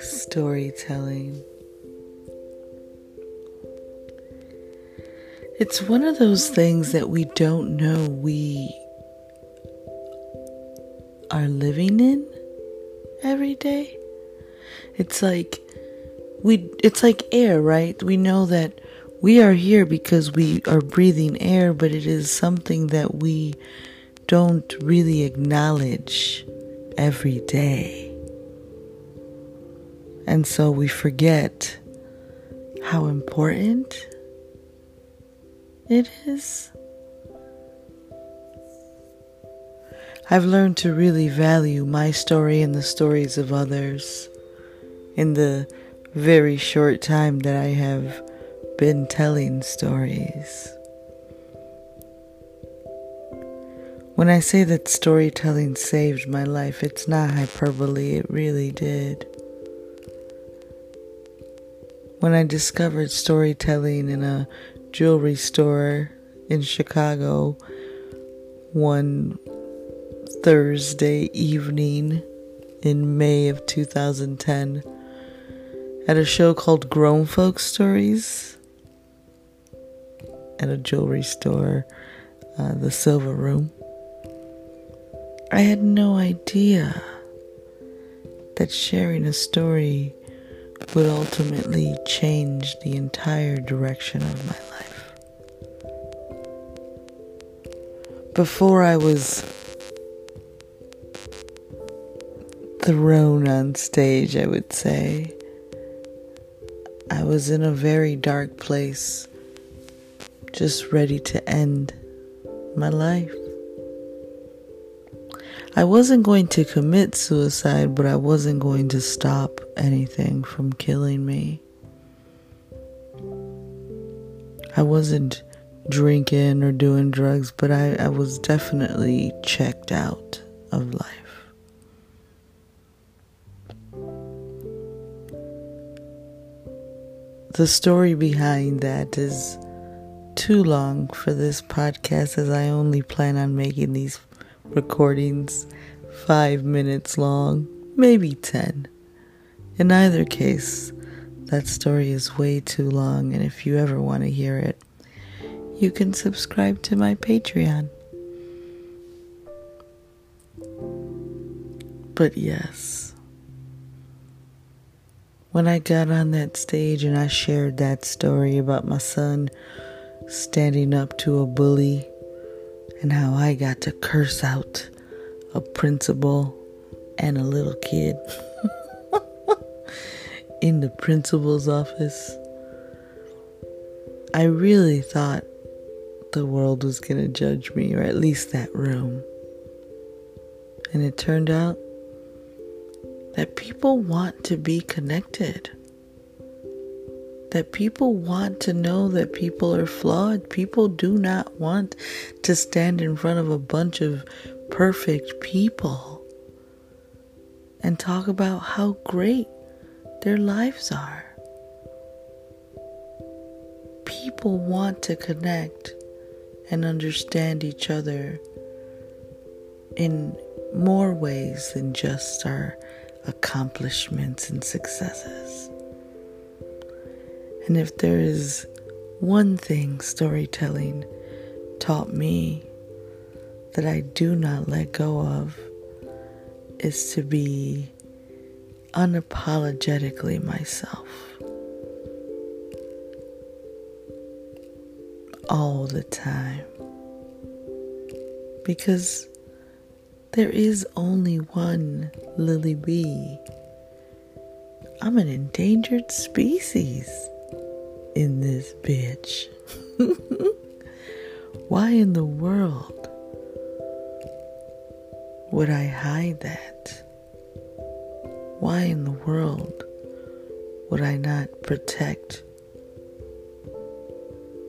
Storytelling. It's one of those things that we don't know we are living in every day. It's like we it's like air, right? We know that we are here because we are breathing air, but it is something that we don't really acknowledge every day. And so we forget how important it is. I've learned to really value my story and the stories of others in the very short time that I have been telling stories. When I say that storytelling saved my life, it's not hyperbole, it really did. When I discovered storytelling in a jewelry store in Chicago one Thursday evening in May of 2010 at a show called Grown Folk Stories at a jewelry store, uh, the Silver Room. I had no idea that sharing a story would ultimately change the entire direction of my life. Before I was thrown on stage, I would say, I was in a very dark place, just ready to end my life. I wasn't going to commit suicide, but I wasn't going to stop anything from killing me. I wasn't drinking or doing drugs, but I, I was definitely checked out of life. The story behind that is too long for this podcast as I only plan on making these recordings five minutes long, maybe ten. In either case, that story is way too long, and if you ever want to hear it, you can subscribe to my Patreon. But yes. When I got on that stage and I shared that story about my son standing up to a bully and how I got to curse out a principal and a little kid in the principal's office, I really thought the world was going to judge me, or at least that room. And it turned out that people want to be connected. That people want to know that people are flawed. People do not want to stand in front of a bunch of perfect people and talk about how great their lives are. People want to connect and understand each other in more ways than just our accomplishments and successes. And if there is one thing storytelling taught me that I do not let go of, is to be unapologetically myself. All the time. Because there is only one Lily Bee. I'm an endangered species in this bitch. Why in the world would I hide that? Why in the world would I not protect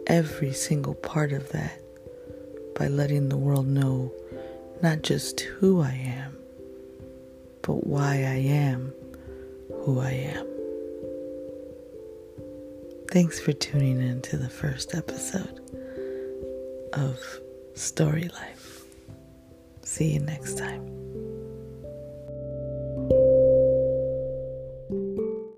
every single part of that by letting the world know not just who I am, but why I am who I am. Thanks for tuning in to the first episode of Story Life. See you next time.